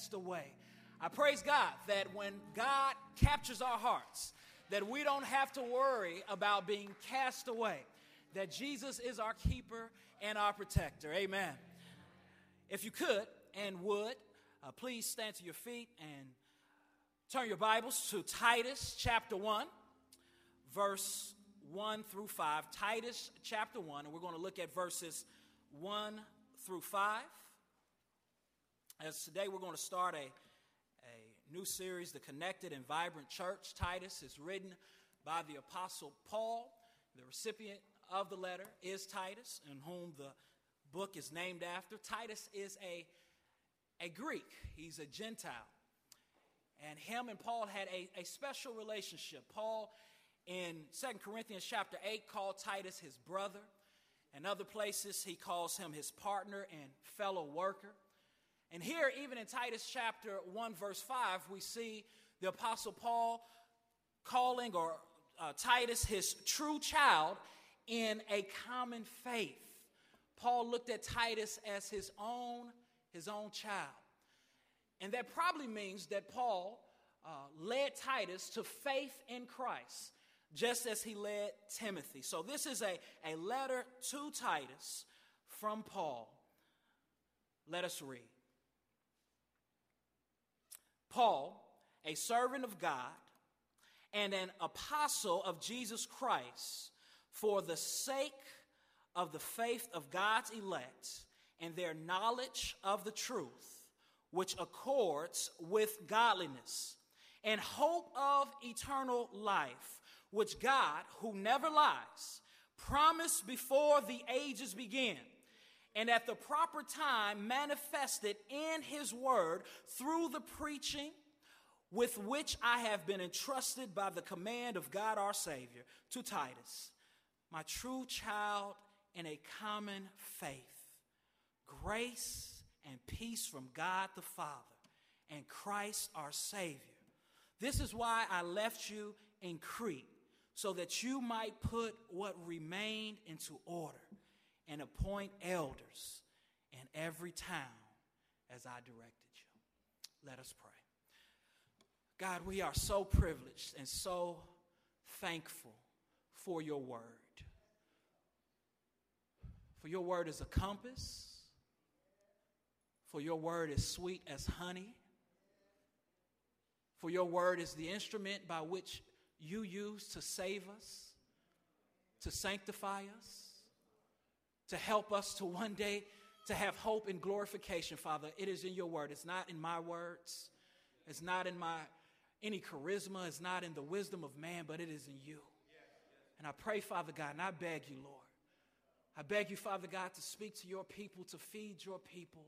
cast away. I praise God that when God captures our hearts, that we don't have to worry about being cast away, that Jesus is our keeper and our protector. Amen. If you could and would, uh, please stand to your feet and turn your Bibles to Titus chapter 1, verse 1 through 5. Titus chapter 1, and we're going to look at verses 1 through 5. As today we're going to start a, a new series, The Connected and Vibrant Church. Titus is written by the Apostle Paul. The recipient of the letter is Titus, in whom the book is named after. Titus is a, a Greek, he's a Gentile. And him and Paul had a, a special relationship. Paul, in Second Corinthians chapter 8, called Titus his brother. In other places, he calls him his partner and fellow worker. And here, even in Titus chapter 1, verse 5, we see the Apostle Paul calling or uh, Titus his true child in a common faith. Paul looked at Titus as his own, his own child. And that probably means that Paul uh, led Titus to faith in Christ, just as he led Timothy. So this is a, a letter to Titus from Paul. Let us read. Paul, a servant of God and an apostle of Jesus Christ, for the sake of the faith of God's elect and their knowledge of the truth, which accords with godliness, and hope of eternal life, which God, who never lies, promised before the ages began, and at the proper time manifested in his word through the preaching with which I have been entrusted by the command of God our Savior to Titus my true child in a common faith, grace and peace from God the Father and Christ our Savior. This is why I left you in Crete, so that you might put what remained into order and appoint elders in every town as I directed you. Let us pray. God, we are so privileged and so thankful for your word. For your word is a compass. For your word is sweet as honey. For your word is the instrument by which you use to save us, to sanctify us, to help us to one day to have hope and glorification, Father. It is in your word. It's not in my words. It's not in my any charisma. It's not in the wisdom of man, but it is in you. And I pray, Father God, and I beg you, Lord, I beg you, Father God, to speak to your people, to feed your people,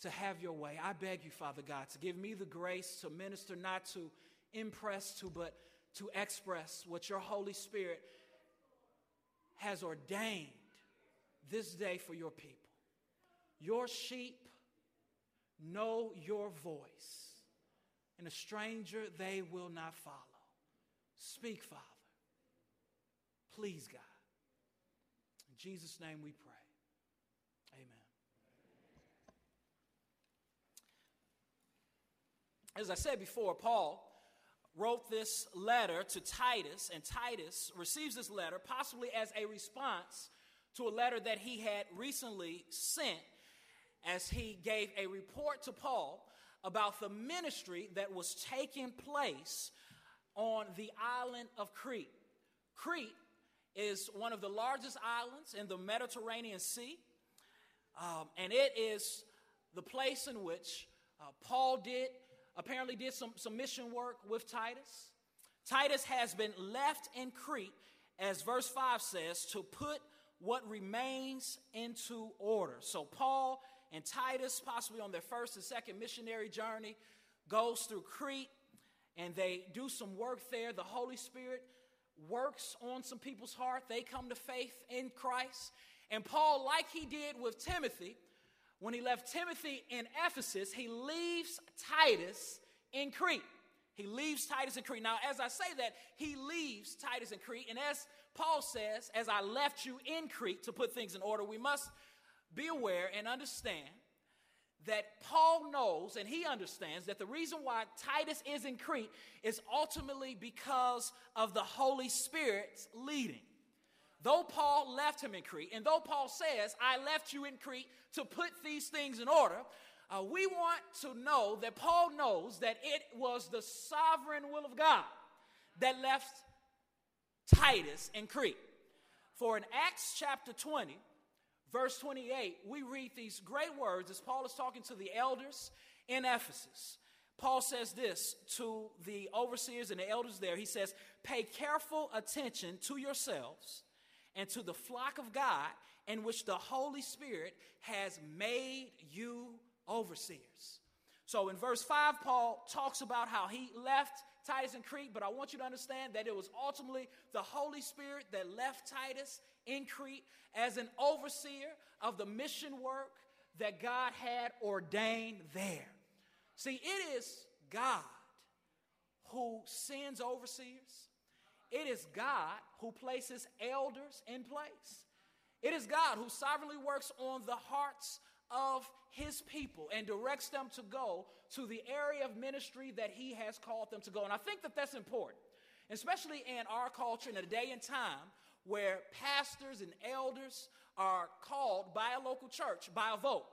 to have your way. I beg you, Father God, to give me the grace to minister, not to impress, to but to express what your Holy Spirit has ordained this day for your people. Your sheep know your voice, and a stranger they will not follow. Speak, Father. Please, God. In Jesus' name we pray. Amen. As I said before, Paul wrote this letter to Titus, and Titus receives this letter possibly as a response to a letter that he had recently sent as he gave a report to Paul about the ministry that was taking place on the island of Crete. Crete is one of the largest islands in the Mediterranean Sea, um, and it is the place in which uh, Paul did apparently did some, some mission work with Titus. Titus has been left in Crete, as verse 5 says, to put what remains into order. So Paul and Titus, possibly on their first and second missionary journey, goes through Crete and they do some work there. The Holy Spirit works on some people's heart. They come to faith in Christ. And Paul, like he did with Timothy, when he left Timothy in Ephesus, he leaves Titus in Crete. He leaves Titus in Crete. Now, as I say that, he leaves Titus in Crete. And as Paul says, as I left you in Crete to put things in order, we must be aware and understand that Paul knows and he understands that the reason why Titus is in Crete is ultimately because of the Holy Spirit's leading. Though Paul left him in Crete, and though Paul says, I left you in Crete to put these things in order, uh, we want to know that Paul knows that it was the sovereign will of God that left Titus in Crete. For in Acts chapter 20, verse 28, we read these great words as Paul is talking to the elders in Ephesus. Paul says this to the overseers and the elders there. He says, Pay careful attention to yourselves and to the flock of God in which the Holy Spirit has made you overseers. So in verse 5, Paul talks about how he left Titus in Crete, but I want you to understand that it was ultimately the Holy Spirit that left Titus in Crete as an overseer of the mission work that God had ordained there. See, it is God who sends overseers, it is God who places elders in place. It is God who sovereignly works on the hearts of his people and directs them to go to the area of ministry that he has called them to go. And I think that that's important, especially in our culture in a day and time where pastors and elders are called by a local church by a vote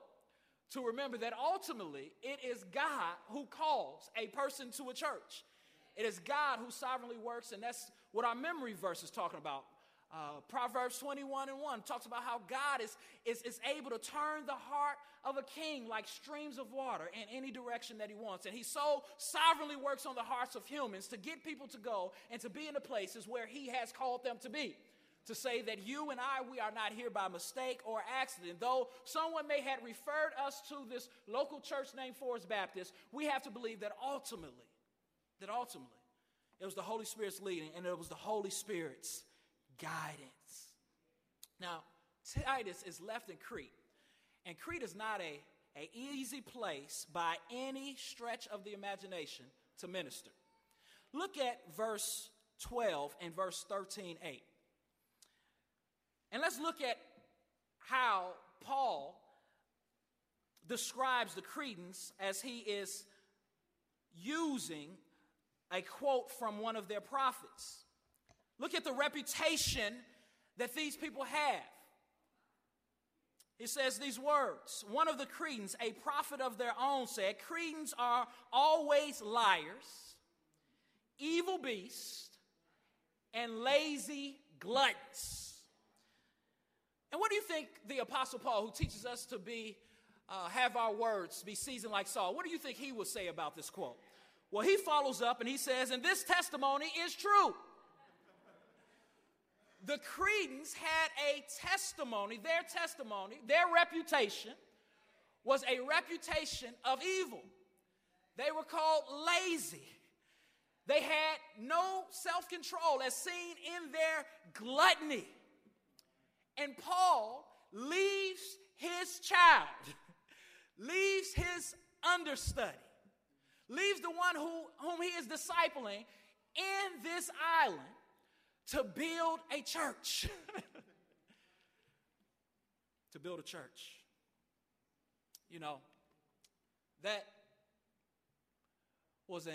to remember that ultimately it is God who calls a person to a church. It is God who sovereignly works, and that's what our memory verse is talking about. Uh, Proverbs 21 and 1 talks about how God is, is, is able to turn the heart of a king like streams of water in any direction that he wants. And he so sovereignly works on the hearts of humans to get people to go and to be in the places where he has called them to be. To say that you and I, we are not here by mistake or accident. Though someone may have referred us to this local church named Forest Baptist, we have to believe that ultimately, that ultimately, it was the Holy Spirit's leading and it was the Holy Spirit's guidance. Now, Titus is left in Crete, and Crete is not a, a easy place by any stretch of the imagination to minister. Look at verse 12 and verse 13 8. And let's look at how Paul describes the Cretans as he is using a quote from one of their prophets. Look at the reputation that these people have. He says these words. One of the Cretans, a prophet of their own, said, Cretans are always liars, evil beasts, and lazy gluttons. And what do you think the Apostle Paul, who teaches us to be, uh, have our words be seasoned like salt, what do you think he would say about this quote? Well, he follows up and he says, and this testimony is true the Cretans had a testimony, their testimony, their reputation was a reputation of evil. They were called lazy. They had no self control, as seen in their gluttony. And Paul leaves his child, leaves his understudy, leaves the one who, whom he is discipling in this island to build a church. to build a church. You know, that was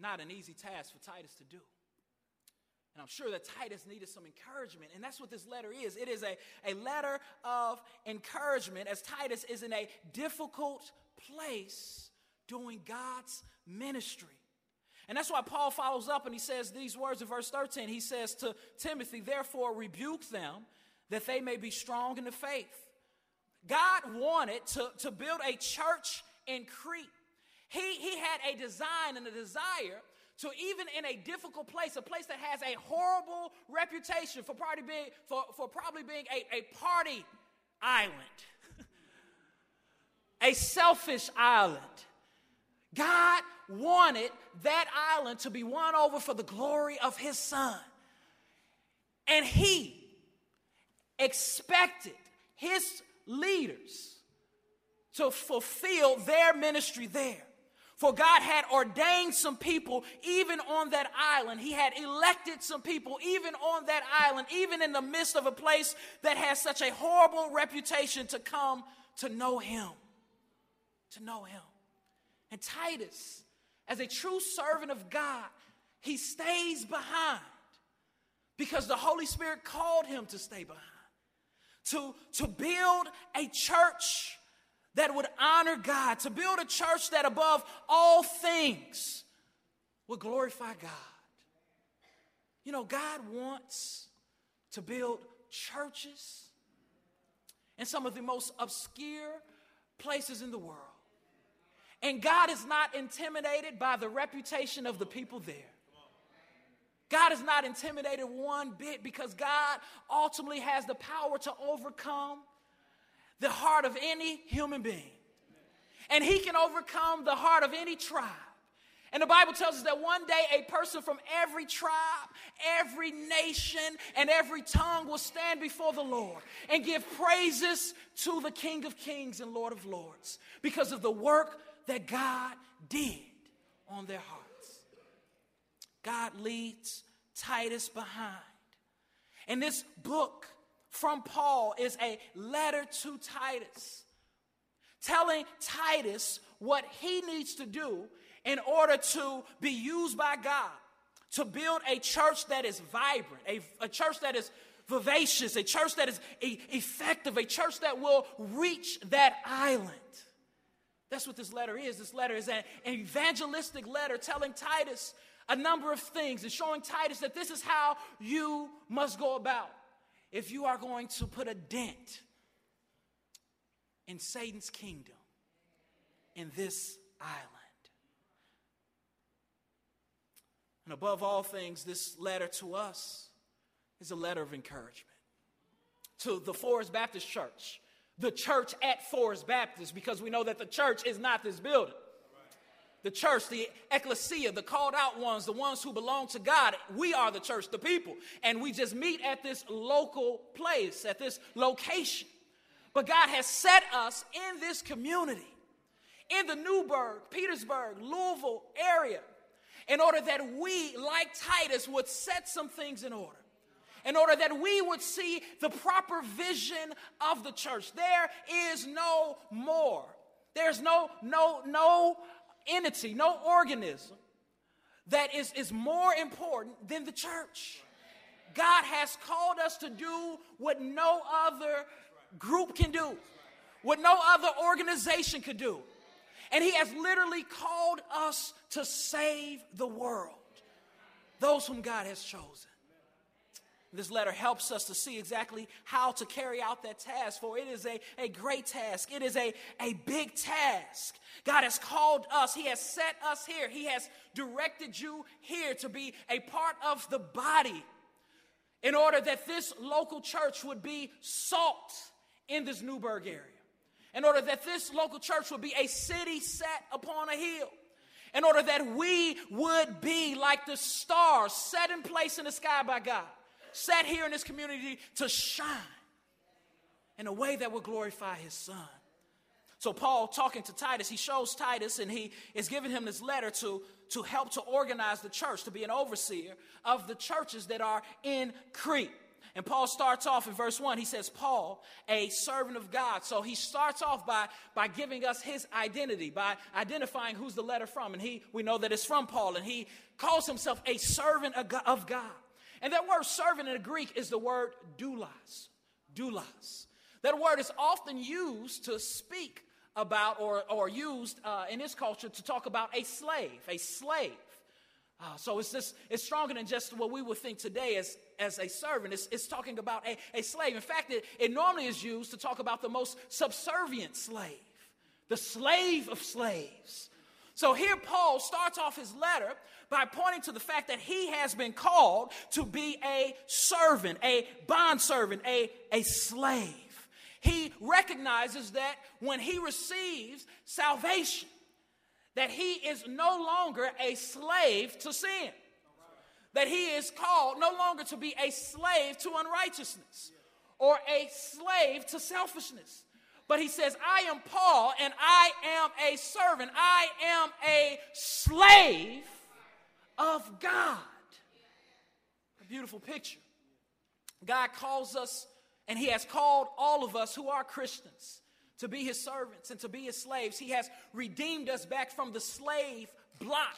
not an easy task for Titus to do. And I'm sure that Titus needed some encouragement. And that's what this letter is. It is a, a letter of encouragement as Titus is in a difficult place doing God's ministry. And that's why Paul follows up and he says these words in verse 13. He says to Timothy, Therefore, rebuke them that they may be strong in the faith. God wanted to, to build a church in Crete. He, he had a design and a desire to even in a difficult place, a place that has a horrible reputation for probably being, for, for probably being a, a party island, a selfish island. God wanted that island to be won over for the glory of his son. And he expected his leaders to fulfill their ministry there. For God had ordained some people even on that island. He had elected some people even on that island, even in the midst of a place that has such a horrible reputation to come to know Him. to know him. And Titus, as a true servant of God, he stays behind because the Holy Spirit called him to stay behind, to, to build a church that would honor God, to build a church that above all things would glorify God. You know, God wants to build churches in some of the most obscure places in the world. And God is not intimidated by the reputation of the people there. God is not intimidated one bit because God ultimately has the power to overcome the heart of any human being. And He can overcome the heart of any tribe. And the Bible tells us that one day a person from every tribe, every nation, and every tongue will stand before the Lord and give praises to the King of Kings and Lord of Lords because of the work that God did on their hearts. God leads Titus behind. And this book from Paul is a letter to Titus, telling Titus what he needs to do in order to be used by God to build a church that is vibrant, a, a church that is vivacious, a church that is effective, a church that will reach that island. That's what this letter is. This letter is an evangelistic letter telling Titus a number of things and showing Titus that this is how you must go about if you are going to put a dent in Satan's kingdom in this island. And above all things, this letter to us is a letter of encouragement. To the Forest Baptist Church, the church at Forest Baptist, because we know that the church is not this building. The church, the ecclesia, the called out ones, the ones who belong to God, we are the church, the people. And we just meet at this local place, at this location. But God has set us in this community, in the Newburgh, Petersburg, Louisville area, in order that we, like Titus, would set some things in order in order that we would see the proper vision of the church. There is no more. There's no, no, no entity, no organism that is, is more important than the church. God has called us to do what no other group can do, what no other organization could do. And He has literally called us to save the world, those whom God has chosen. This letter helps us to see exactly how to carry out that task, for it is a, a great task. It is a, a big task. God has called us, He has set us here, He has directed you here to be a part of the body in order that this local church would be salt in this Newburgh area, in order that this local church would be a city set upon a hill in order that we would be like the stars set in place in the sky by God set here in this community to shine in a way that will glorify his son. So, Paul, talking to Titus, he shows Titus and he is giving him this letter to, to help to organize the church, to be an overseer of the churches that are in Crete. And Paul starts off in verse 1. He says, Paul, a servant of God. So he starts off by, by giving us his identity, by identifying who's the letter from. And he, we know that it's from Paul. And he calls himself a servant of God. And that word servant in the Greek is the word doulos. Doulos. That word is often used to speak about or, or used uh, in this culture to talk about a slave, a slave. Uh, so it's just it's stronger than just what we would think today as, as a servant. It's, it's talking about a, a slave. In fact, it, it normally is used to talk about the most subservient slave, the slave of slaves. So here Paul starts off his letter by pointing to the fact that he has been called to be a servant, a bondservant, a, a slave. He recognizes that when he receives salvation, that he is no longer a slave to sin. That he is called no longer to be a slave to unrighteousness or a slave to selfishness. But he says, I am Paul and I am a servant. I am a slave of God. A beautiful picture. God calls us, and He has called all of us who are Christians to be his servants and to be his slaves. He has redeemed us back from the slave block.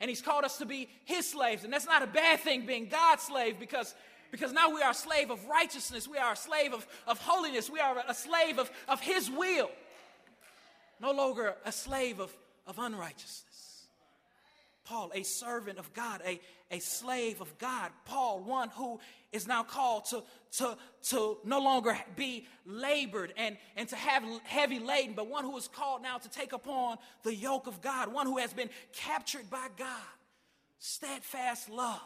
And he's called us to be his slaves. And that's not a bad thing being God's slave because, because now we are a slave of righteousness. We are a slave of, of holiness. We are a slave of, of his will. No longer a slave of, of unrighteousness. Paul, a servant of God, a, a slave of God. Paul, one who is now called to, to, to no longer be labored and, and to have heavy laden, but one who is called now to take upon the yoke of God, one who has been captured by God. Steadfast love.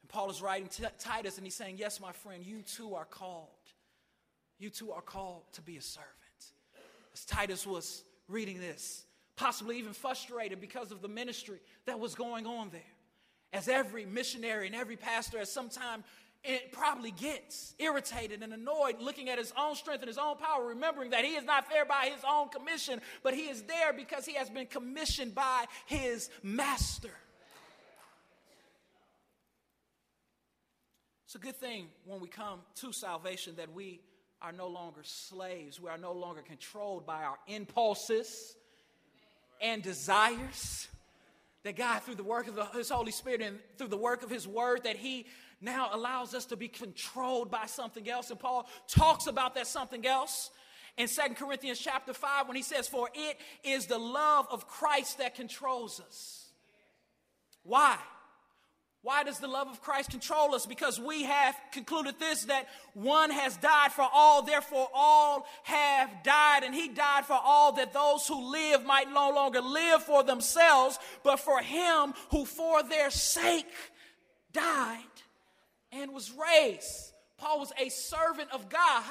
And Paul is writing to Titus and he's saying, Yes, my friend, you too are called. You too are called to be a servant. As Titus was reading this, possibly even frustrated because of the ministry that was going on there. As every missionary and every pastor at some time it probably gets irritated and annoyed looking at his own strength and his own power, remembering that he is not there by his own commission, but he is there because he has been commissioned by his master. It's a good thing when we come to salvation that we are no longer slaves. We are no longer controlled by our impulses and desires. That God, through the work of the, His Holy Spirit and through the work of His Word, that He now allows us to be controlled by something else. And Paul talks about that something else in Second Corinthians chapter 5 when he says, For it is the love of Christ that controls us. Why? Why does the love of Christ control us? Because we have concluded this that one has died for all, therefore all have died. And he died for all that those who live might no longer live for themselves, but for him who for their sake died and was raised. Paul was a servant of God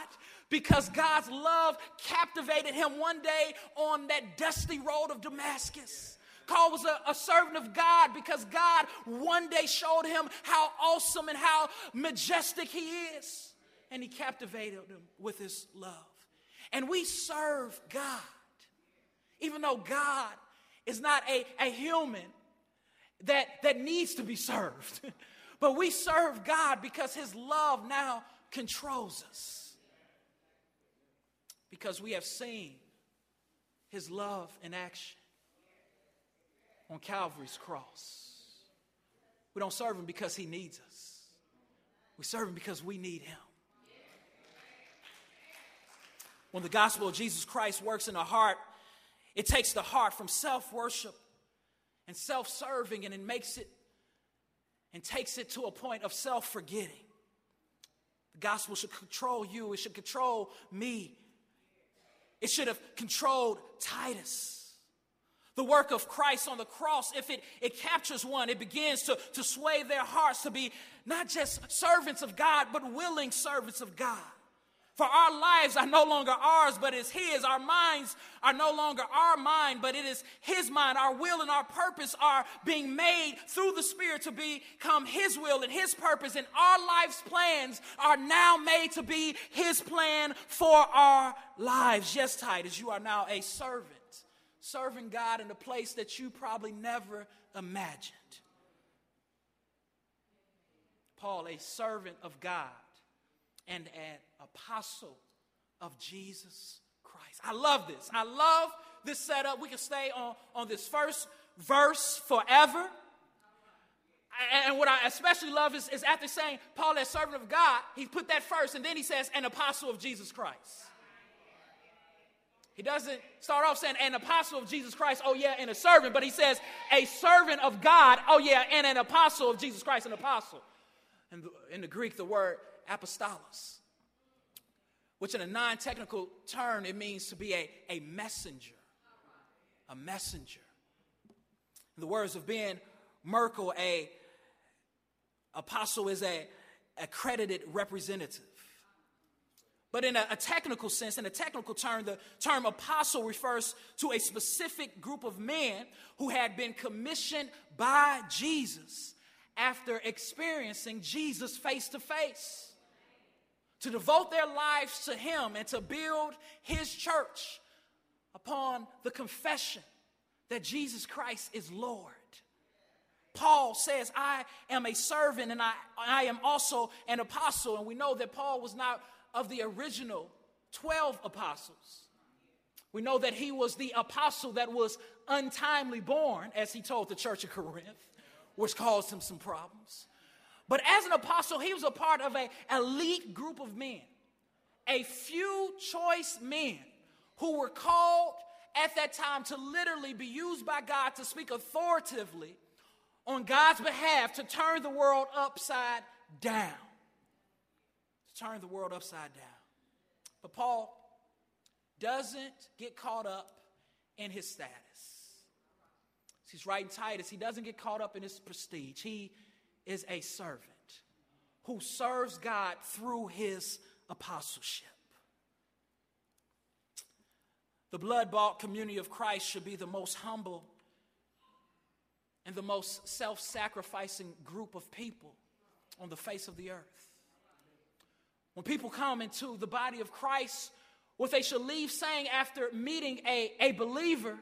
because God's love captivated him one day on that dusty road of Damascus. Paul was a, a, servant of God because God one day showed him how awesome and how majestic he is. And he captivated him with his love. And we serve God, even though God is not a, a human that, that needs to be served. but we serve God because his love now controls us. Because we have seen his love in action on Calvary's cross. We don't serve him because he needs us, we serve him because we need him. When the gospel of Jesus Christ works in the heart, it takes the heart from self worship and self serving and it makes it and takes it to a point of self forgetting. The gospel should control you, it should control me, it should have controlled Titus. The work of Christ on the cross, if it, it captures one, it begins to, to sway their hearts to be not just servants of God, but willing servants of God. For our lives are no longer ours, but it's His. Our minds are no longer our mind, but it is His mind. Our will and our purpose are being made through the Spirit to become His will and His purpose. And our life's plans are now made to be His plan for our lives. Yes, Titus, you are now a servant serving God in a place that you probably never imagined. Paul, a servant of God and an apostle of Jesus Christ. I love this. I love this setup. We can stay on, on this first verse forever. And what I especially love is, is after saying Paul as servant of God, he put that first, and then he says, an apostle of Jesus Christ. He doesn't start off saying an apostle of Jesus Christ, oh yeah, and a servant, but he says a servant of God, oh yeah, and an apostle of Jesus Christ, an apostle. In the Greek, the word apostolos, which in a non technical term, it means to be a, a messenger. A messenger. In the words of Ben Merkle, a apostle is a accredited representative. But in a, a, technical sense, in a technical term, the term apostle refers to a specific group of men who had been commissioned by Jesus after experiencing Jesus face to face to devote their lives to Him and to build His church upon the confession that Jesus Christ is Lord. Paul says, I am a servant and I, I am also an apostle. And we know that Paul was not of the original 12 apostles. We know that he was the apostle that was untimely born, as he told the church of Corinth, which caused him some problems. But as an apostle, he was a part of an elite group of men, a few choice men who were called at that time to literally be used by God to speak authoritatively on God's behalf to turn the world upside down. To turn the world upside down. But Paul doesn't get caught up in his status. He's writing Titus, he doesn't get caught up in his prestige. He is a servant who serves God through his apostleship. The blood bought community of Christ should be the most humble and the most self sacrificing group of people on the face of the earth. When people come into the body of Christ, what they should leave saying after meeting a, a believer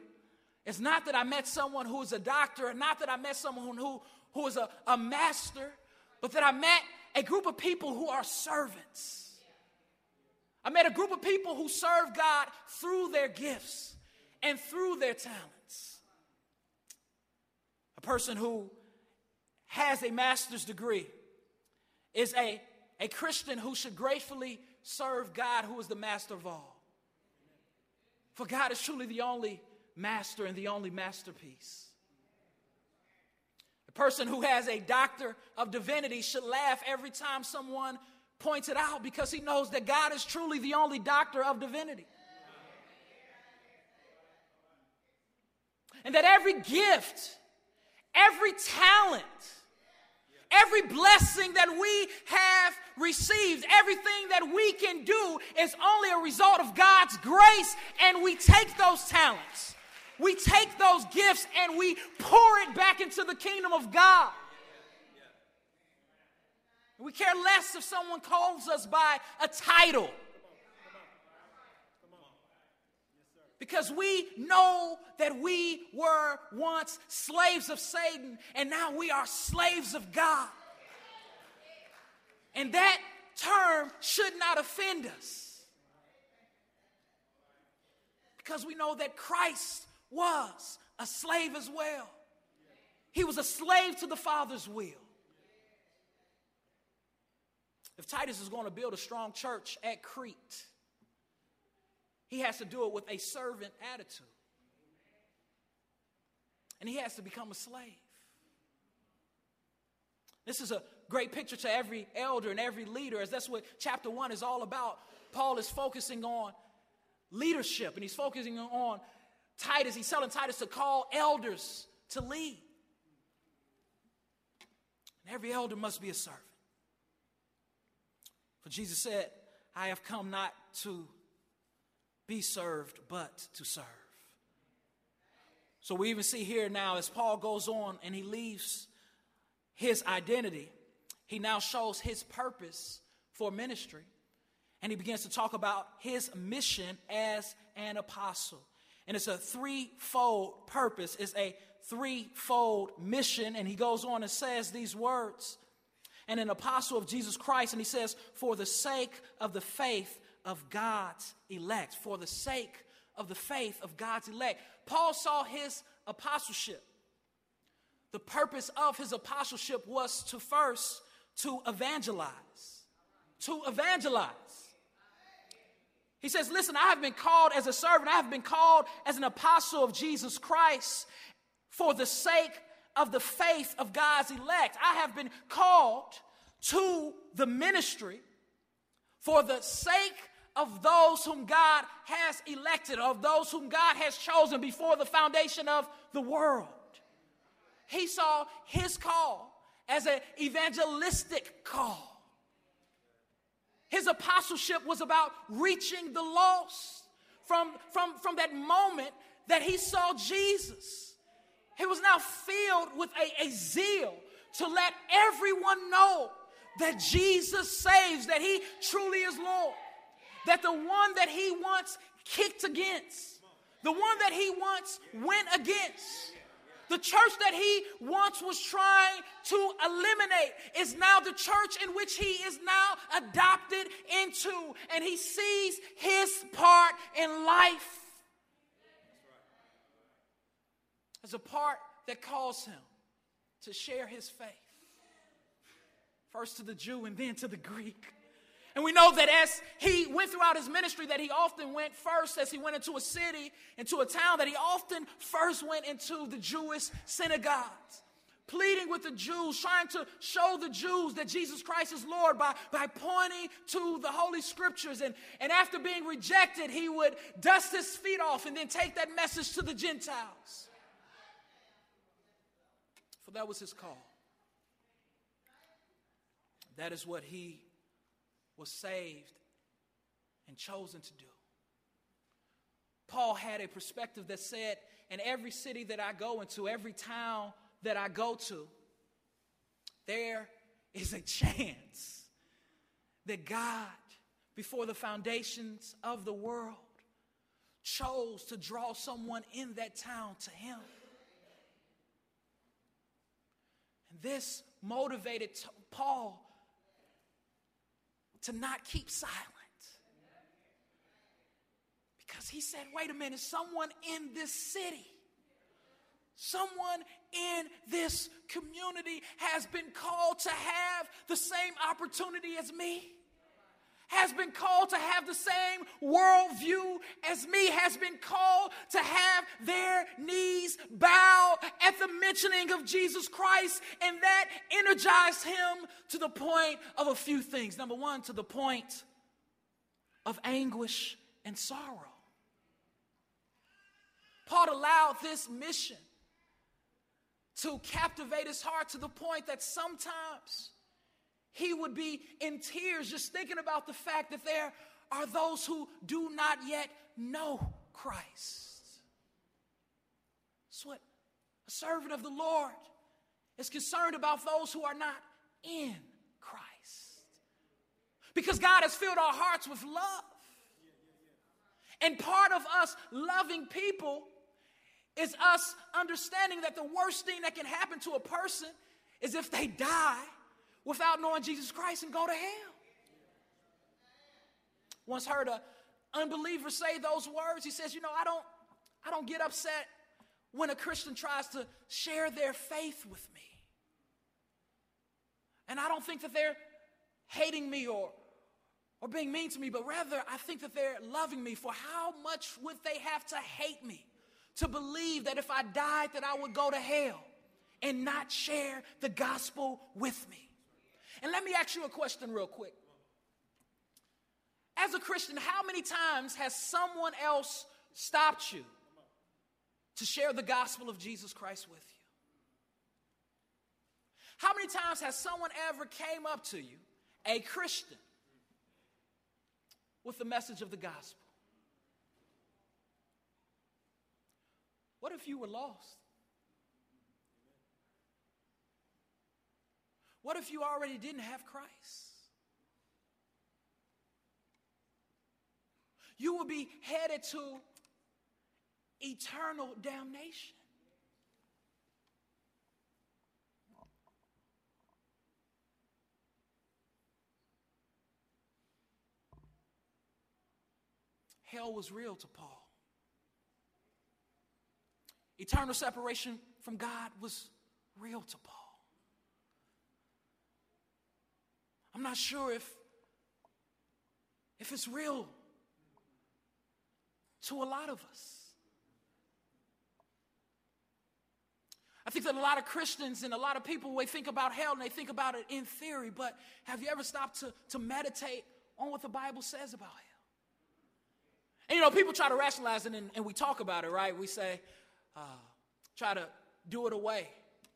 is not that I met someone who is a doctor, and not that I met someone who, who is a, a master, but that I met a group of people who are servants. I met a group of people who serve God through their gifts and through their talents. A person who has a master's degree is a, a Christian who should gratefully serve God, who is the master of all. For God is truly the only master and the only masterpiece. A person who has a doctor of divinity should laugh every time someone points it out because he knows that God is truly the only doctor of divinity. And that every gift, every talent, every blessing that we have received, everything that we can do is only a result of God's grace, and we take those talents, we take those gifts, and we pour it back into the kingdom of God. We care less if someone calls us by a title. Because we know that we were once slaves of Satan and now we are slaves of God. And that term should not offend us. Because we know that Christ was a slave as well. He was a slave to the Father's will. If Titus is going to build a strong church at Crete, he has to do it with a servant attitude. And he has to become a slave. This is a great picture to every elder and every leader, as that's what chapter one is all about. Paul is focusing on leadership and he's focusing on Titus. He's telling Titus to call elders to lead. And every elder must be a servant. For Jesus said, I have come not to be served, but to serve. So we even see here now as Paul goes on and he leaves his identity, he now shows his purpose for ministry. And he begins to talk about his mission as an apostle. And it's a threefold purpose, it's a threefold mission. And he goes on and says these words and an apostle of Jesus Christ. And he says, for the sake of the faith of God's elect, for the sake of the faith of God's elect. Paul saw his apostleship. The purpose of his apostleship was to first to evangelize. To evangelize. He says, Listen, I have been called as a servant, I have been called as an apostle of Jesus Christ for the sake of the faith of God's elect. I have been called to the ministry for the sake of those whom God has elected, of those whom God has chosen before the foundation of the world. He saw his call as an evangelistic call. His apostleship was about reaching the lost from, from, from that moment that he saw Jesus. He was now filled with a, a zeal to let everyone know that Jesus saves, that he truly is Lord, that the one that he once kicked against, the one that he once went against, The church that he once was trying to eliminate is now the church in which he is now adopted into, and he sees his part in life as a part that calls him to share his faith. First to the Jew and then to the Greek. And we know that as he went throughout his ministry, that he often went first, as he went into a city, into a town, that he often first went into the Jewish synagogues, pleading with the Jews, trying to show the Jews that Jesus Christ is Lord by, by pointing to the Holy Scriptures. And, and after being rejected, he would dust his feet off and then take that message to the Gentiles. For that was his call. That is what he was saved and chosen to do. Paul had a perspective that said, in every city that I go into, every town that I go to, there is a chance that God, before the foundations of the world, chose to draw someone in that town to Him. And this motivated Paul to not keep silent. Because he said, wait a minute, someone in this city, someone in this community has been called to have the same opportunity as me has been called to have the same worldview as me, has been called to have their knees bow at the mentioning of Jesus Christ, and that energized him to the point of a few things. Number one, to the point of anguish and sorrow. Paul allowed this mission to captivate his heart to the point that sometimes he would be in tears just thinking about the fact that there are those who do not yet know Christ. That's what a servant of the Lord is concerned about those who are not in Christ. Because God has filled our hearts with love. And part of us loving people is us understanding that the worst thing that can happen to a person is if they die without knowing Jesus Christ and go to hell. Once heard a unbeliever say those words. He says, "You know, I don't I don't get upset when a Christian tries to share their faith with me. And I don't think that they're hating me or or being mean to me, but rather I think that they're loving me for how much would they have to hate me to believe that if I died that I would go to hell and not share the gospel with me. And let me ask you a question real quick. As a Christian, how many times has someone else stopped you to share the gospel of Jesus Christ with you? How many times has someone ever came up to you, a Christian, with the message of the gospel? What if you were lost? What if you already didn't have Christ? You will be headed to eternal damnation. Hell was real to Paul. Eternal separation from God was real to Paul. I'm not sure if, if it's real to a lot of us. I think that a lot of Christians and a lot of people, they think about hell and they think about it in theory, but have you ever stopped to, to meditate on what the Bible says about hell? And you know, people try to rationalize it and, and we talk about it, right? We say, uh, try to do it away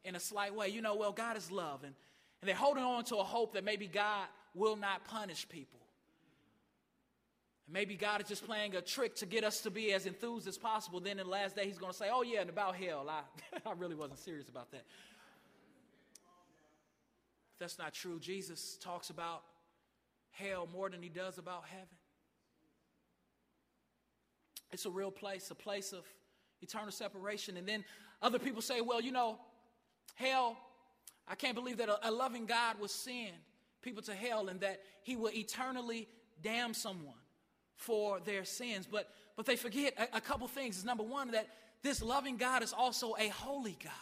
in a slight way. You know, well, God is love. And and they're holding on to a hope that maybe God will not punish people. And maybe God is just playing a trick to get us to be as enthused as possible. Then in the last day, He's going to say, Oh, yeah, and about hell, I, I really wasn't serious about that. that's not true. Jesus talks about hell more than He does about heaven. It's a real place, a place of eternal separation. And then other people say, well, you know, hell, I can't believe that a, a loving God would send people to hell and that he will eternally damn someone for their sins. But, but they forget a, a couple things. Is number one, that this loving God is also a holy God.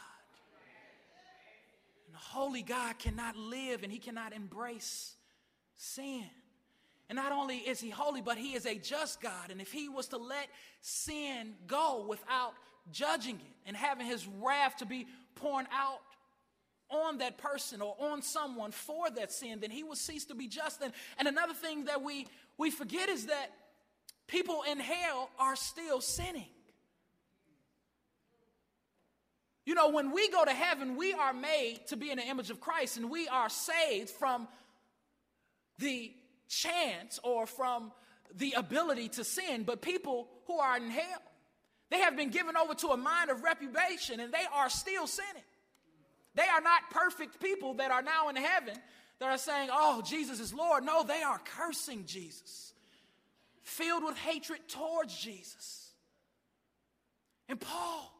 And a holy God cannot live and he cannot embrace sin. And not only is he holy, but he is a just God. And if he was to let sin go without judging it and having his wrath to be poured out on that person or on someone for that sin, then he will cease to be just. And, and another thing that we, we forget is that people in hell are still sinning. You know, when we go to heaven, we are made to be in the image of Christ and we are saved from the chance or from the ability to sin, but people who are in hell, they have been given over to a mind of reprobation and they are still sinning. They are not perfect people that are now in heaven that are saying, Oh, Jesus is Lord. No, they are cursing Jesus, filled with hatred towards Jesus. And Paul,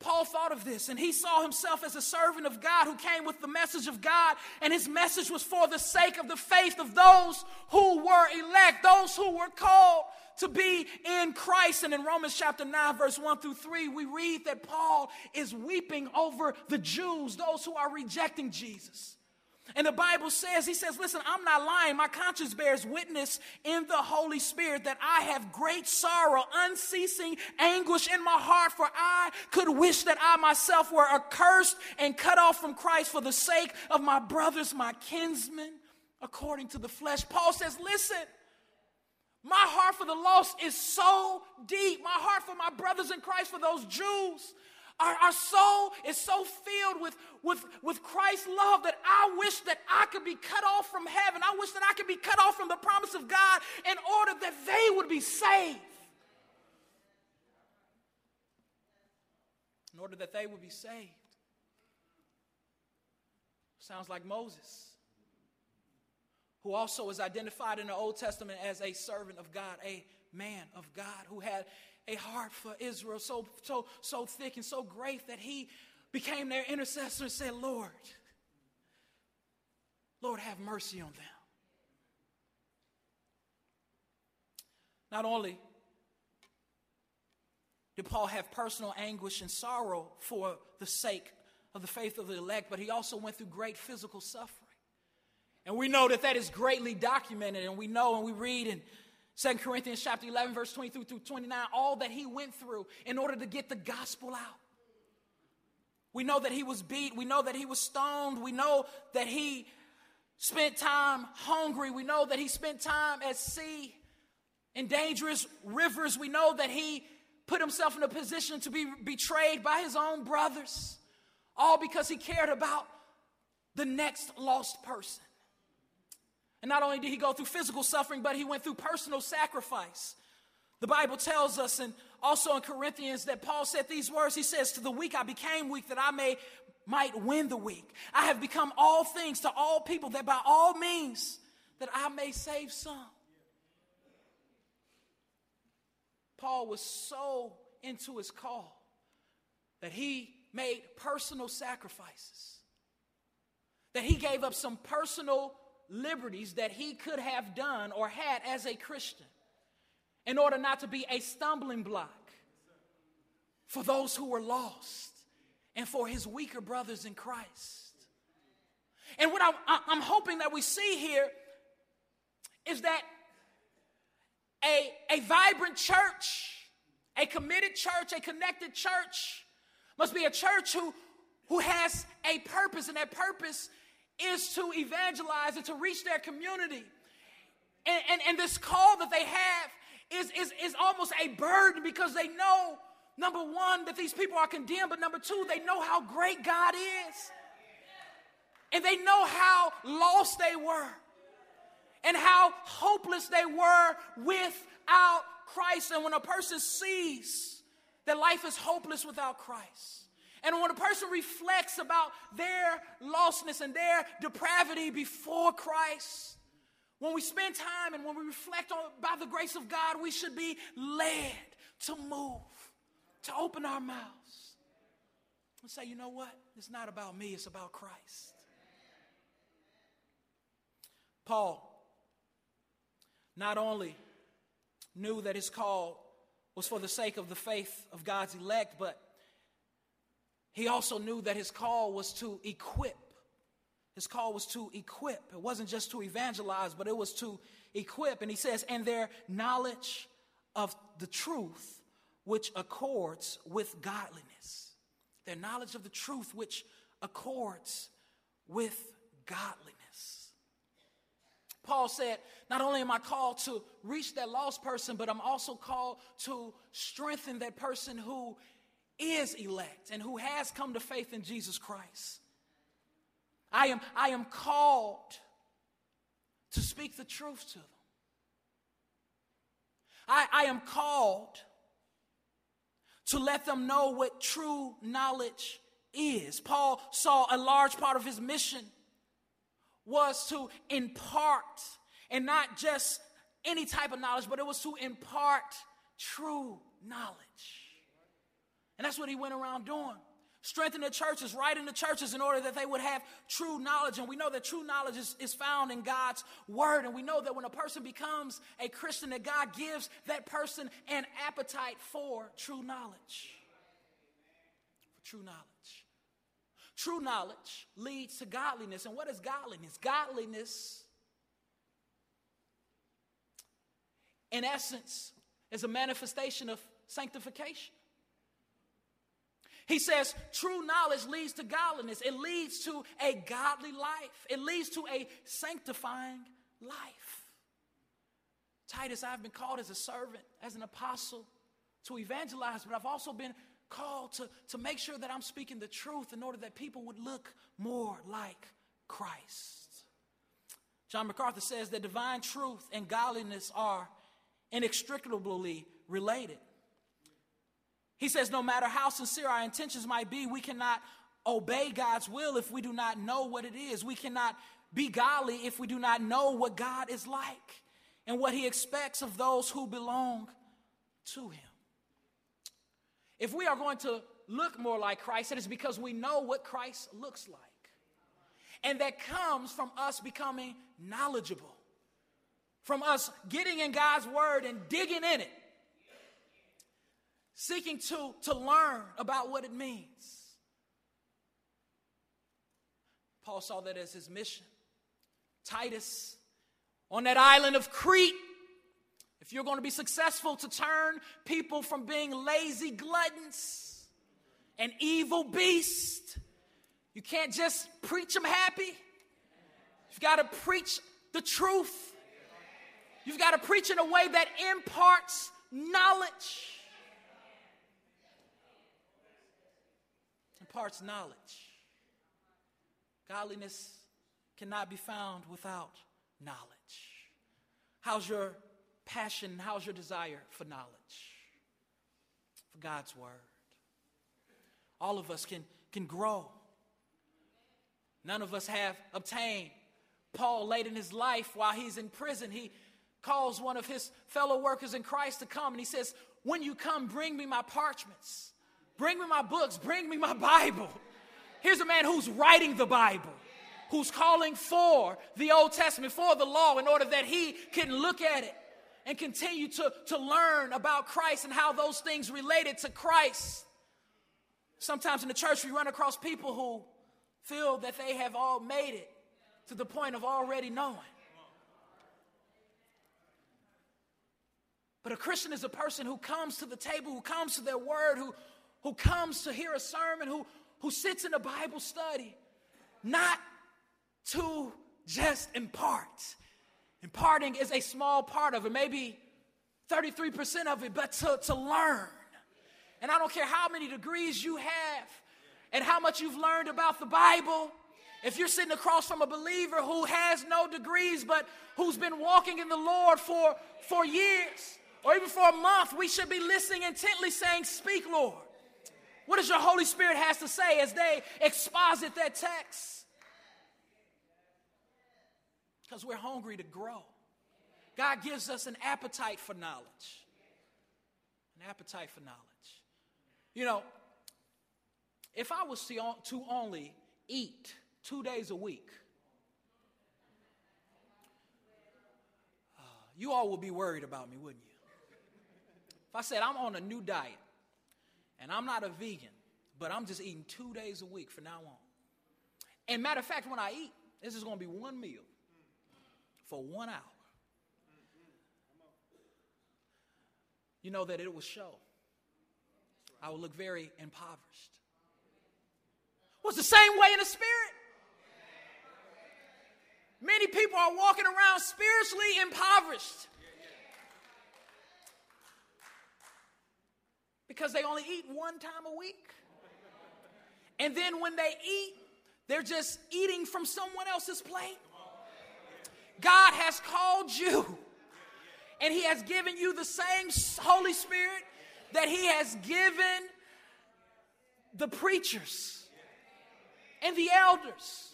Paul thought of this and he saw himself as a servant of God who came with the message of God, and his message was for the sake of the faith of those who were elect, those who were called to be in Christ. And in Romans chapter 9, verse 1 through 3, we read that Paul is weeping over the Jews, those who are rejecting Jesus. And the Bible says, He says, Listen, I'm not lying. My conscience bears witness in the Holy Spirit that I have great sorrow, unceasing anguish in my heart, for I could wish that I myself were accursed and cut off from Christ for the sake of my brothers, my kinsmen, according to the flesh. Paul says, Listen, my heart for the lost is so deep. My heart for my brothers in Christ, for those Jews our, our soul is so filled with, with, with Christ's love that I wish that I could be cut off from heaven. I wish that I could be cut off from the promise of God in order that they would be saved. In order that they would be saved. Sounds like Moses, who also is identified in the Old Testament as a servant of God, a man of God, who had a heart for Israel so, so, so thick and so great that he became their intercessor and said, Lord, Lord, have mercy on them. Not only did Paul have personal anguish and sorrow for the sake of the faith of the elect, but he also went through great physical suffering. And we know that that is greatly documented, and we know and we read in 2 Corinthians chapter 11, verse 23 through 29, all that he went through in order to get the gospel out. We know that he was beat. We know that he was stoned. We know that he spent time hungry. We know that he spent time at sea in dangerous rivers. We know that he put himself in a position to be betrayed by his own brothers, all because he cared about the next lost person. And not only did he go through physical suffering, but he went through personal sacrifice. The Bible tells us, and also in Corinthians, that Paul said these words. He says, To the weak I became weak that I may might win the weak. I have become all things to all people that by all means that I may save some. Paul was so into his call that he made personal sacrifices, that he gave up some personal liberties that he could have done or had as a Christian in order not to be a stumbling block for those who were lost and for his weaker brothers in Christ. And what I, am hoping that we see here is that a, a vibrant church, a committed church, a connected church must be a church who, who has a purpose, and that purpose is to evangelize and to reach their community. And, and, and this call that they have is, is, is almost a burden because they know, number one, that these people are condemned, but number two, they know how great God is. And they know how lost they were and how hopeless they were without Christ. And when a person sees that life is hopeless without Christ, and when a person reflects about their lostness and their depravity before Christ, when we spend time and when we reflect on by the grace of God, we should be led to move, to open our mouths and say, you know what? It's not about me, it's about Christ. Paul not only knew that his call was for the sake of the faith of God's elect, but he also knew that his call was to equip. His call was to equip. It wasn't just to evangelize, but it was to equip. And he says, and their knowledge of the truth which accords with godliness. Their knowledge of the truth which accords with godliness. Paul said, Not only am I called to reach that lost person, but I'm also called to strengthen that person who is elect and who has come to faith in Jesus Christ. I am, I am called to speak the truth to them. I, I am called to let them know what true knowledge is. Paul saw a large part of his mission was to impart, and not just any type of knowledge, but it was to impart true knowledge. And that's what he went around doing. Strengthening the churches, writing the churches in order that they would have true knowledge. And we know that true knowledge is, is found in God's word. And we know that when a person becomes a Christian, that God gives that person an appetite for true knowledge. For true knowledge. True knowledge leads to godliness. And what is godliness? Godliness, in essence, is a manifestation of sanctification. He says true knowledge leads to godliness. It leads to a godly life. It leads to a sanctifying life. Titus, I've been called as a servant, as an apostle to evangelize, but I've also been called to, to make sure that I'm speaking the truth in order that people would look more like Christ. John MacArthur says that divine truth and godliness are inextricably related. He says, no matter how sincere our intentions might be, we cannot obey God's will if we do not know what it is. We cannot be godly if we do not know what God is like and what He expects of those who belong to Him. If we are going to look more like Christ, it is because we know what Christ looks like. And that comes from us becoming knowledgeable, from us getting in God's word and digging in it, seeking to, to learn about what it means. Paul saw that as his mission. Titus, on that island of Crete, if you're going to be successful to turn people from being lazy gluttons and evil beasts, you can't just preach them happy. You've got to preach the truth. You've got to preach in a way that imparts knowledge. Imparts knowledge. Godliness cannot be found without knowledge. How's your passion? How's your desire for knowledge? For God's word. All of us can, can grow. None of us have obtained. Paul, late in his life, while he's in prison, he calls one of his fellow workers in Christ to come and he says, When you come, bring me my parchments, bring me my books, bring me my Bible. Here's a man who's writing the Bible, who's calling for the Old Testament, for the law, in order that he can look at it and continue to, to learn about Christ and how those things related to Christ. Sometimes in the church, we run across people who feel that they have all made it to the point of already knowing. But a Christian is a person who comes to the table, who comes to their word, who, who comes to hear a sermon, who, who sits in a Bible study, not to just impart, Imparting is a small part of it, maybe 33% of it, but to, to learn. And I don't care how many degrees you have and how much you've learned about the Bible. If you're sitting across from a believer who has no degrees but who's been walking in the Lord for, for years or even for a month, we should be listening intently, saying, Speak, Lord. What does your Holy Spirit has to say as they exposit that text? because we're hungry to grow. God gives us an appetite for knowledge. an appetite for knowledge. You know, if I was to, only eat two days a week, uh, you all would be worried about me, wouldn't you? If I said I'm on a new diet and I'm not a vegan, but I'm just eating two days a week from now on. And matter of fact, when I eat, this is going to be one meal for one hour. You know that it will show. I will look very impoverished. Was the same way in the spirit. Many people are walking around spiritually impoverished because they only eat one time a week. And then when they eat, they're just eating from someone else's plate. God has called you, and He has given you the same Holy Spirit that He has given the preachers and the elders.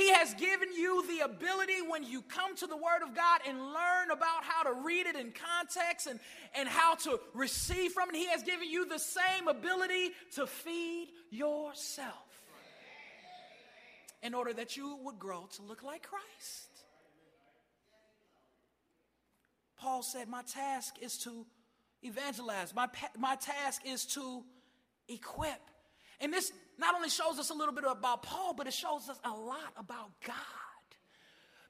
He has given you the ability when you come to the Word of God and learn about how to read it in context and, and how to receive from it. He has given you the same ability to feed yourself in order that you would grow to look like Christ. Paul said, My task is to evangelize, my, my task is to equip. And this not only shows us a little bit about Paul, but it shows us a lot about God.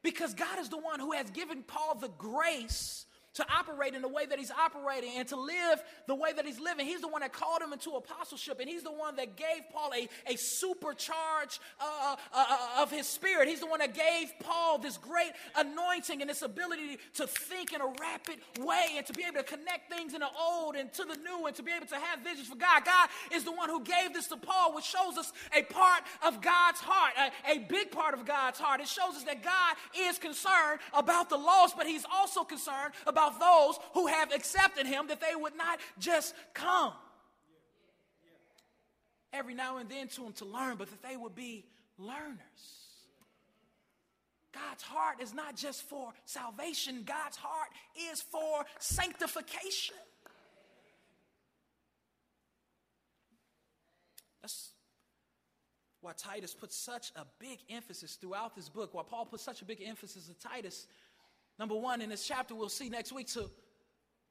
Because God is the one who has given Paul the grace to operate in the way that he's operating and to live the way that he's living. He's the one that called him into apostleship, and he's the one that gave Paul a, a supercharge uh, uh, uh, of his spirit. He's the one that gave Paul this great anointing and this ability to think in a rapid way and to be able to connect things in the old and to the new and to be able to have visions for God. God is the one who gave this to Paul, which shows us a part of God's heart, a, a big part of God's heart. It shows us that God is concerned about the lost, but he's also concerned about about those who have accepted him that they would not just come every now and then to him to learn, but that they would be learners. God's heart is not just for salvation, God's heart is for sanctification. That's why Titus puts such a big emphasis throughout this book, why Paul puts such a big emphasis in Titus Number one, in this chapter, we'll see next week to,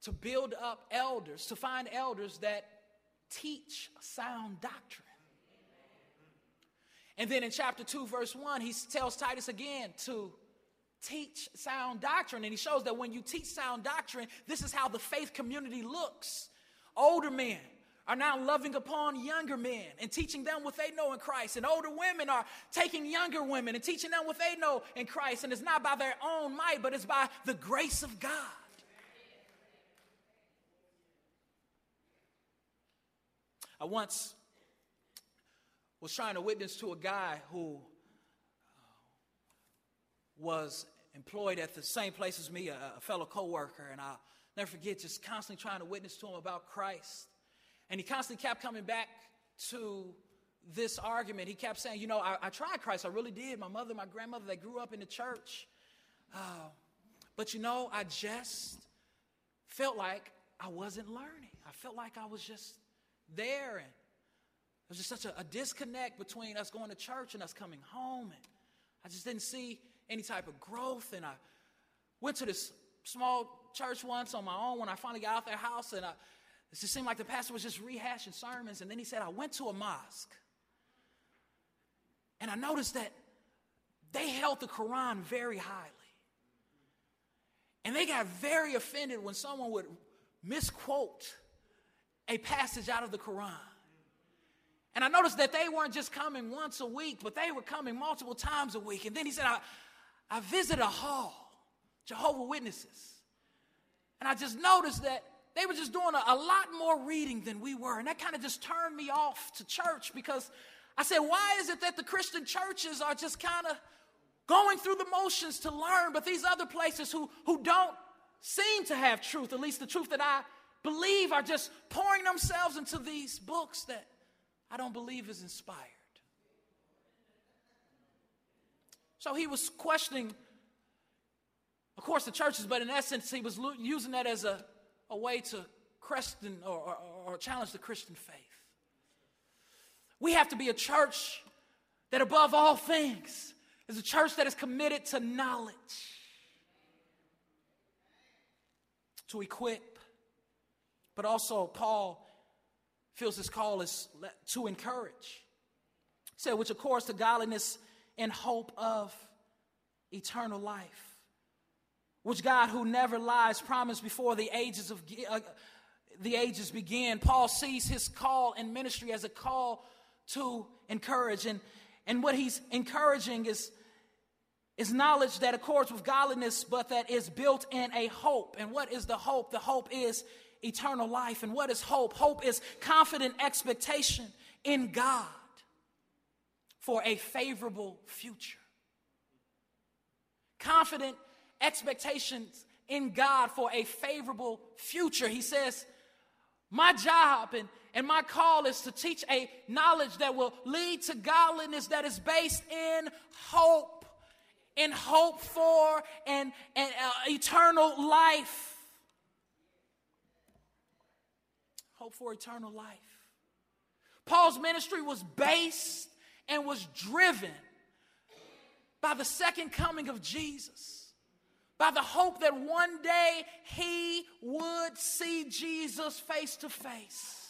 to build up elders, to find elders that teach sound doctrine. And then in chapter 2, verse 1, he tells Titus again to teach sound doctrine. And he shows that when you teach sound doctrine, this is how the faith community looks. Older men are now loving upon younger men and teaching them what they know in Christ. And older women are taking younger women and teaching them what they know in Christ. And it's not by their own might, but it's by the grace of God. I once was trying to witness to a guy who uh, was employed at the same place as me, a, fellow coworker, and I'll never forget just constantly trying to witness to him about Christ. And he constantly kept coming back to this argument. He kept saying, You know, I, I tried Christ. I really did. My mother, my grandmother, they grew up in the church. Uh, but you know, I just felt like I wasn't learning. I felt like I was just there. And there was just such a, a disconnect between us going to church and us coming home. And I just didn't see any type of growth. And I went to this small church once on my own when I finally got out of their house. And I it just seemed like the pastor was just rehashing sermons. And then he said, I went to a mosque. And I noticed that they held the Quran very highly. And they got very offended when someone would misquote a passage out of the Quran. And I noticed that they weren't just coming once a week, but they were coming multiple times a week. And then he said, I, I visited a hall, Jehovah Witnesses. And I just noticed that they were just doing a, a lot more reading than we were. And that kind of just turned me off to church because I said, why is it that the Christian churches are just kind of going through the motions to learn, but these other places who, who don't seem to have truth, at least the truth that I believe, are just pouring themselves into these books that I don't believe is inspired. So he was questioning, of course, the churches, but in essence, he was using that as a a way to Christian or, or, or challenge the Christian faith. We have to be a church that, above all things, is a church that is committed to knowledge, to equip, but also Paul feels his call is to encourage. Said, which accords to godliness and hope of eternal life, which God, who never lies, promised before the ages of uh, the ages began. Paul sees his call in ministry as a call to encourage, and and what he's encouraging is is knowledge that accords with godliness, but that is built in a hope. And what is the hope? The hope is eternal life. And what is hope? Hope is confident expectation in God for a favorable future. Confident expectations in God for a favorable future. He says, My job and, and my call is to teach a knowledge that will lead to godliness that is based in hope, in hope for and, an uh, eternal life. Hope for eternal life. Paul's ministry was based and was driven by the second coming of Jesus, by the hope that one day he would see Jesus face to face.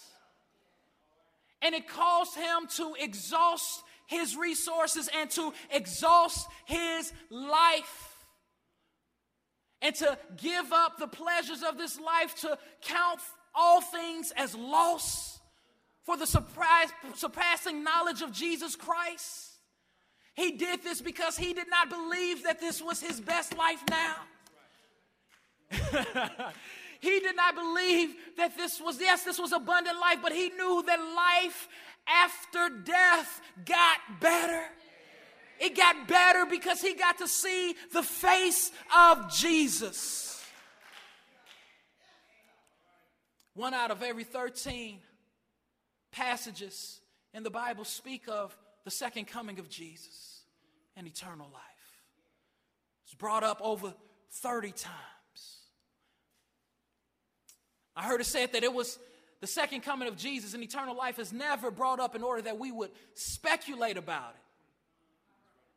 And it caused him to exhaust his resources and to exhaust his life and to give up the pleasures of this life to count all things as loss for the surprise, surpassing knowledge of Jesus Christ. He did this because he did not believe that this was his best life now. he did not believe that this was, yes, this was abundant life, but he knew that life after death got better. It got better because he got to see the face of Jesus. One out of every 13 passages in the Bible speak of the second coming of Jesus and eternal life. It's brought up over 30 times. I heard it said that it was the second coming of Jesus and eternal life is never brought up in order that we would speculate about it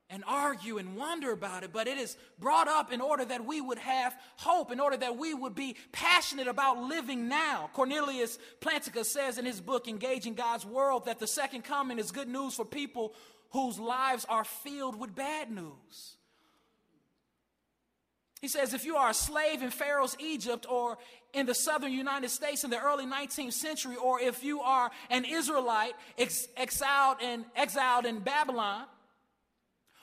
and argue and wonder about it, but it is brought up in order that we would have hope, in order that we would be passionate about living now. Cornelius Plantinga says in his book, Engaging God's World, that the second coming is good news for people whose lives are filled with bad news. He says, if you are a slave in Pharaoh's Egypt or in the southern United States in the early 19th century, or if you are an Israelite ex- exiled, in, exiled in Babylon,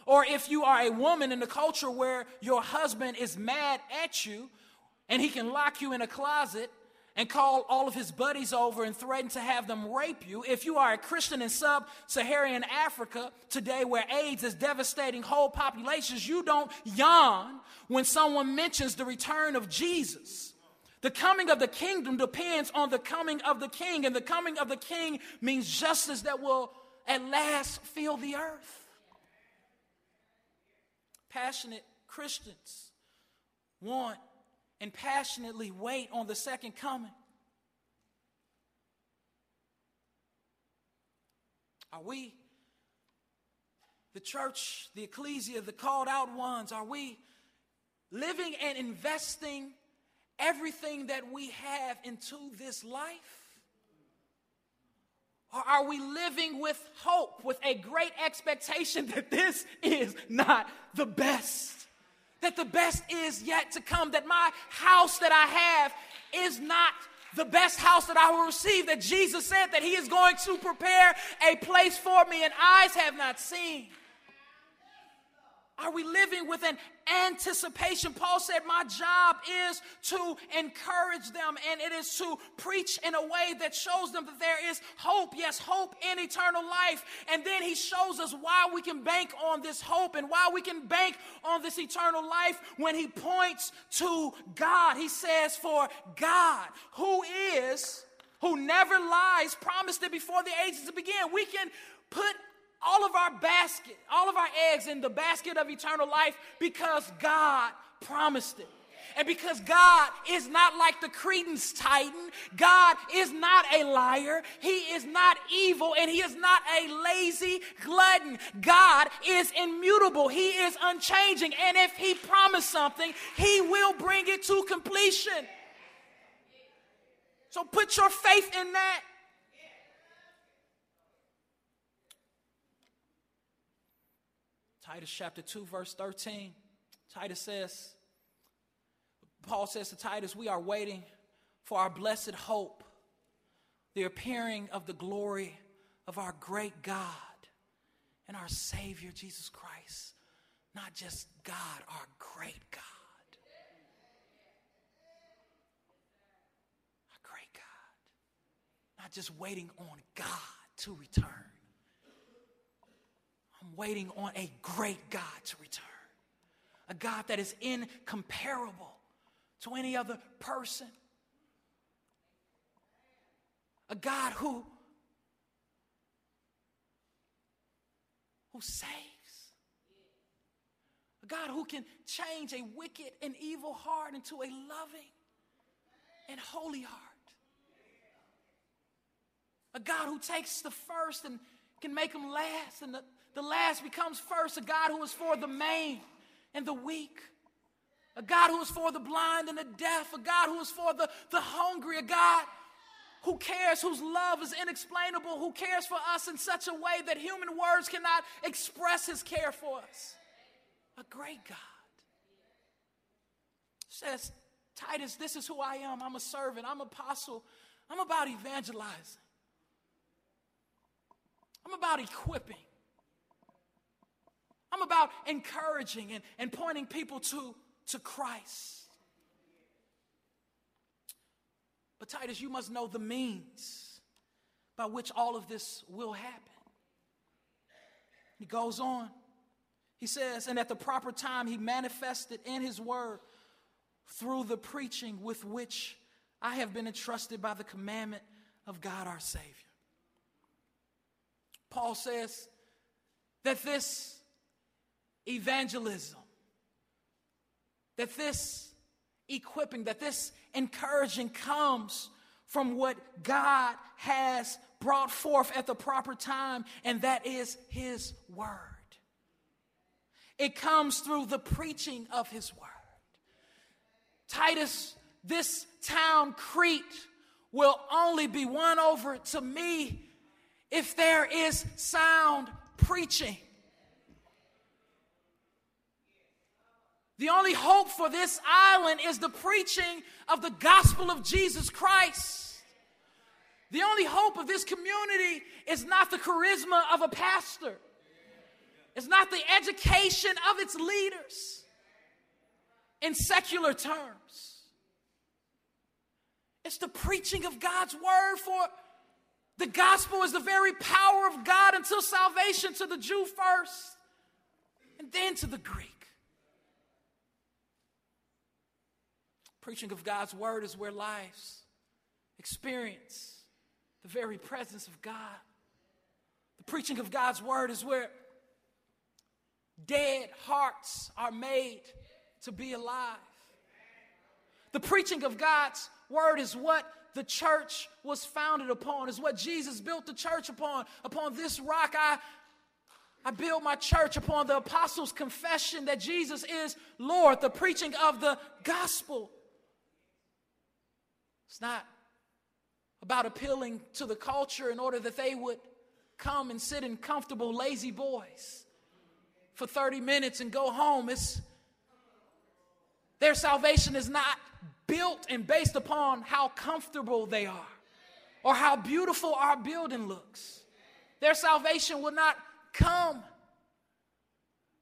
or if you are a woman in a culture where your husband is mad at you and he can lock you in a closet and call all of his buddies over and threaten to have them rape you. If you are a Christian in sub Saharan Africa today, where AIDS is devastating whole populations, you don't yawn when someone mentions the return of Jesus. The coming of the kingdom depends on the coming of the king, and the coming of the king means justice that will at last fill the earth passionate Christians want and passionately wait on the second coming? Are we, the church, the ecclesia, the called out ones, are we living and investing everything that we have into this life? Or are we living with hope, with a great expectation that this is not the best? That the best is yet to come, that my house that I have is not the best house that I will receive, that Jesus said that He is going to prepare a place for me, and eyes have not seen are we living with an anticipation? Paul said, My job is to encourage them and it is to preach in a way that shows them that there is hope. Yes, hope in eternal life. And then he shows us why we can bank on this hope and why we can bank on this eternal life when he points to God. He says, For God, who is, who never lies, promised it before the ages began. We can put all of our basket, all of our eggs in the basket of eternal life because God promised it. And because God is not like the Cretans Titus, God is not a liar, He is not evil, and He is not a lazy glutton. God is immutable, He is unchanging, and if He promised something, He will bring it to completion. So put your faith in that. Titus chapter 2, verse 13. Titus says, Paul says to Titus, We are waiting for our blessed hope, the appearing of the glory of our great God and our Savior, Jesus Christ. Not just God, our great God. Our great God. Not just waiting on God to return. I'm waiting on a great God to return. A God that is incomparable to any other person. A God who, who saves. A God who can change a wicked and evil heart into a loving and holy heart. A God who takes the first and can make them last, and the, the last becomes first. A God who is for the maimed and the weak a God who is for the blind and the deaf, a God who is for the, the hungry, a God who cares, whose love is inexplainable, who cares for us in such a way that human words cannot express his care for us. A great God. Says, Titus, this is who I am. I'm a servant, I'm apostle. I'm about evangelizing. I'm about equipping. I'm about encouraging and, and pointing people to to Christ. But, Titus, you must know the means by which all of this will happen. He goes on. He says, and at the proper time, he manifested in his word through the preaching with which I have been entrusted by the commandment of God our Savior. Paul says that this evangelism that this equipping, that this encouraging comes from what God has brought forth at the proper time, and that is His Word. It comes through the preaching of His Word. Titus, this town, Crete, will only be won over to me if there is sound preaching. The only hope for this island is the preaching of the gospel of Jesus Christ. The only hope of this community is not the charisma of a pastor, it's not the education of its leaders in secular terms. It's the preaching of God's word for the gospel is the very power of God until salvation to the Jew first and then to the Greek. Preaching of God's word is where lives experience the very presence of God. The preaching of God's word is where dead hearts are made to be alive. The preaching of God's word is what the church was founded upon, is what Jesus built the church upon. Upon this rock, I, I build my church upon the apostles' confession that Jesus is Lord, the preaching of the gospel. It's not about appealing to the culture in order that they would come and sit in comfortable, La-Z-Boys for 30 minutes and go home. It's, their salvation is not built and based upon how comfortable they are or how beautiful our building looks. Their salvation will not come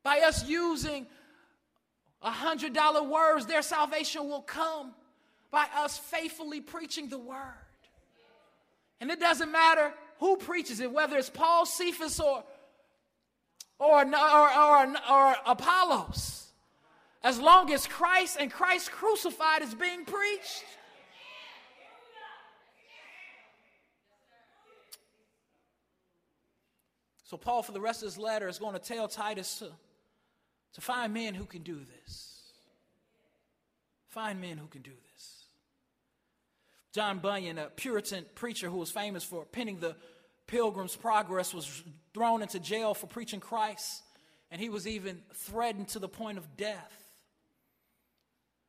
by us using a hundred dollar words. Their salvation will come by us faithfully preaching the word. And it doesn't matter who preaches it, whether it's Paul, Cephas, or, or, or, or, or Apollos. As long as Christ and Christ crucified is being preached. So, Paul, for the rest of his letter, is going to tell Titus to, to find men who can do this Find men who can do this. John Bunyan, a Puritan preacher who was famous for penning the Pilgrim's Progress, was thrown into jail for preaching Christ, and he was even threatened to the point of death.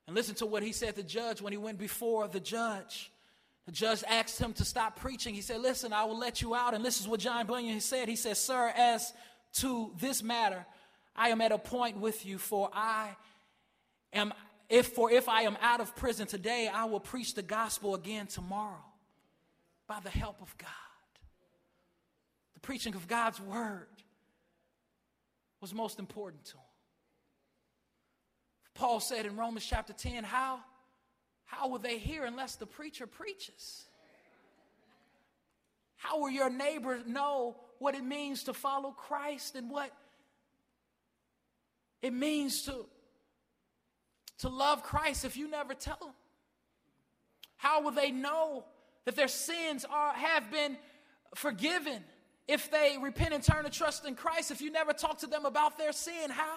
And listen to what he said to the judge when he went before the judge. The judge asked him to stop preaching. He said, Listen, I will let you out. And this is what John Bunyan said. He said, Sir, as to this matter, I am at a point with you, for I am if for if I am out of prison today, I will preach the gospel again tomorrow by the help of God. The preaching of God's word was most important to him. Paul said in Romans chapter 10, how, how will they hear unless the preacher preaches? How will your neighbor know what it means to follow Christ and what it means to, to love Christ if you never tell them? How will they know that their sins are, have been forgiven if they repent and turn to trust in Christ if you never talk to them about their sin? How?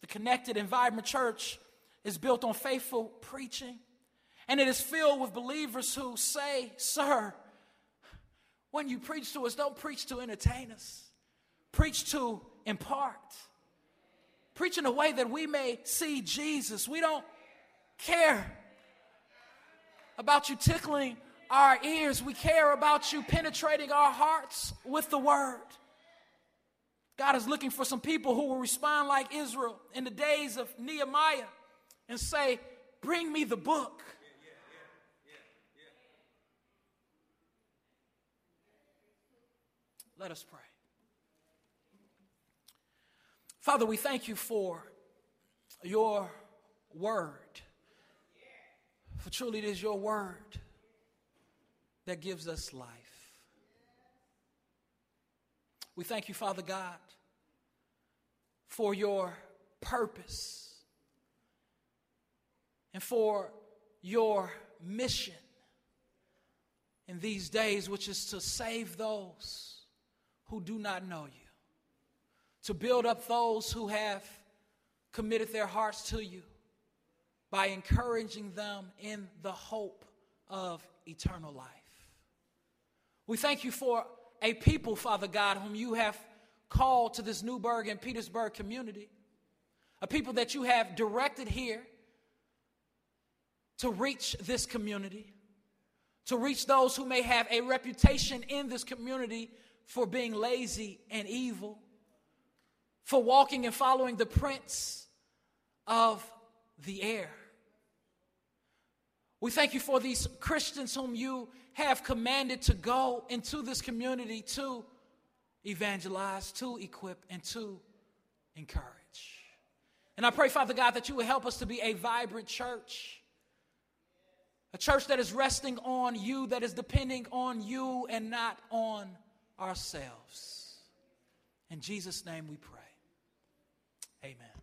The connected and vibrant church is built on faithful preaching, and it is filled with believers who say, Sir, when you preach to us, don't preach to entertain us, preach to impart. Preach in a way that we may see Jesus. We don't care about you tickling our ears, we care about you penetrating our hearts with the word. God is looking for some people who will respond like Israel in the days of Nehemiah and say, Bring me the book. Let us pray. Father, we thank you for your word. For truly it is your word that gives us life. We thank you, Father God, for your purpose and for your mission in these days, which is to save those who do not know you, to build up those who have committed their hearts to you by encouraging them in the hope of eternal life. We thank you for a people, Father God, whom you have called to this Newburgh and Petersburg community, a people that you have directed here to reach this community, to reach those who may have a reputation in this community for being lazy and evil, for walking and following the prince of the air. We thank you for these Christians whom you have commanded to go into this community to evangelize, to equip, and to encourage. And I pray, Father God, that you will help us to be a vibrant church. A church that is resting on you, that is depending on you and not on ourselves. In Jesus' name we pray. Amen.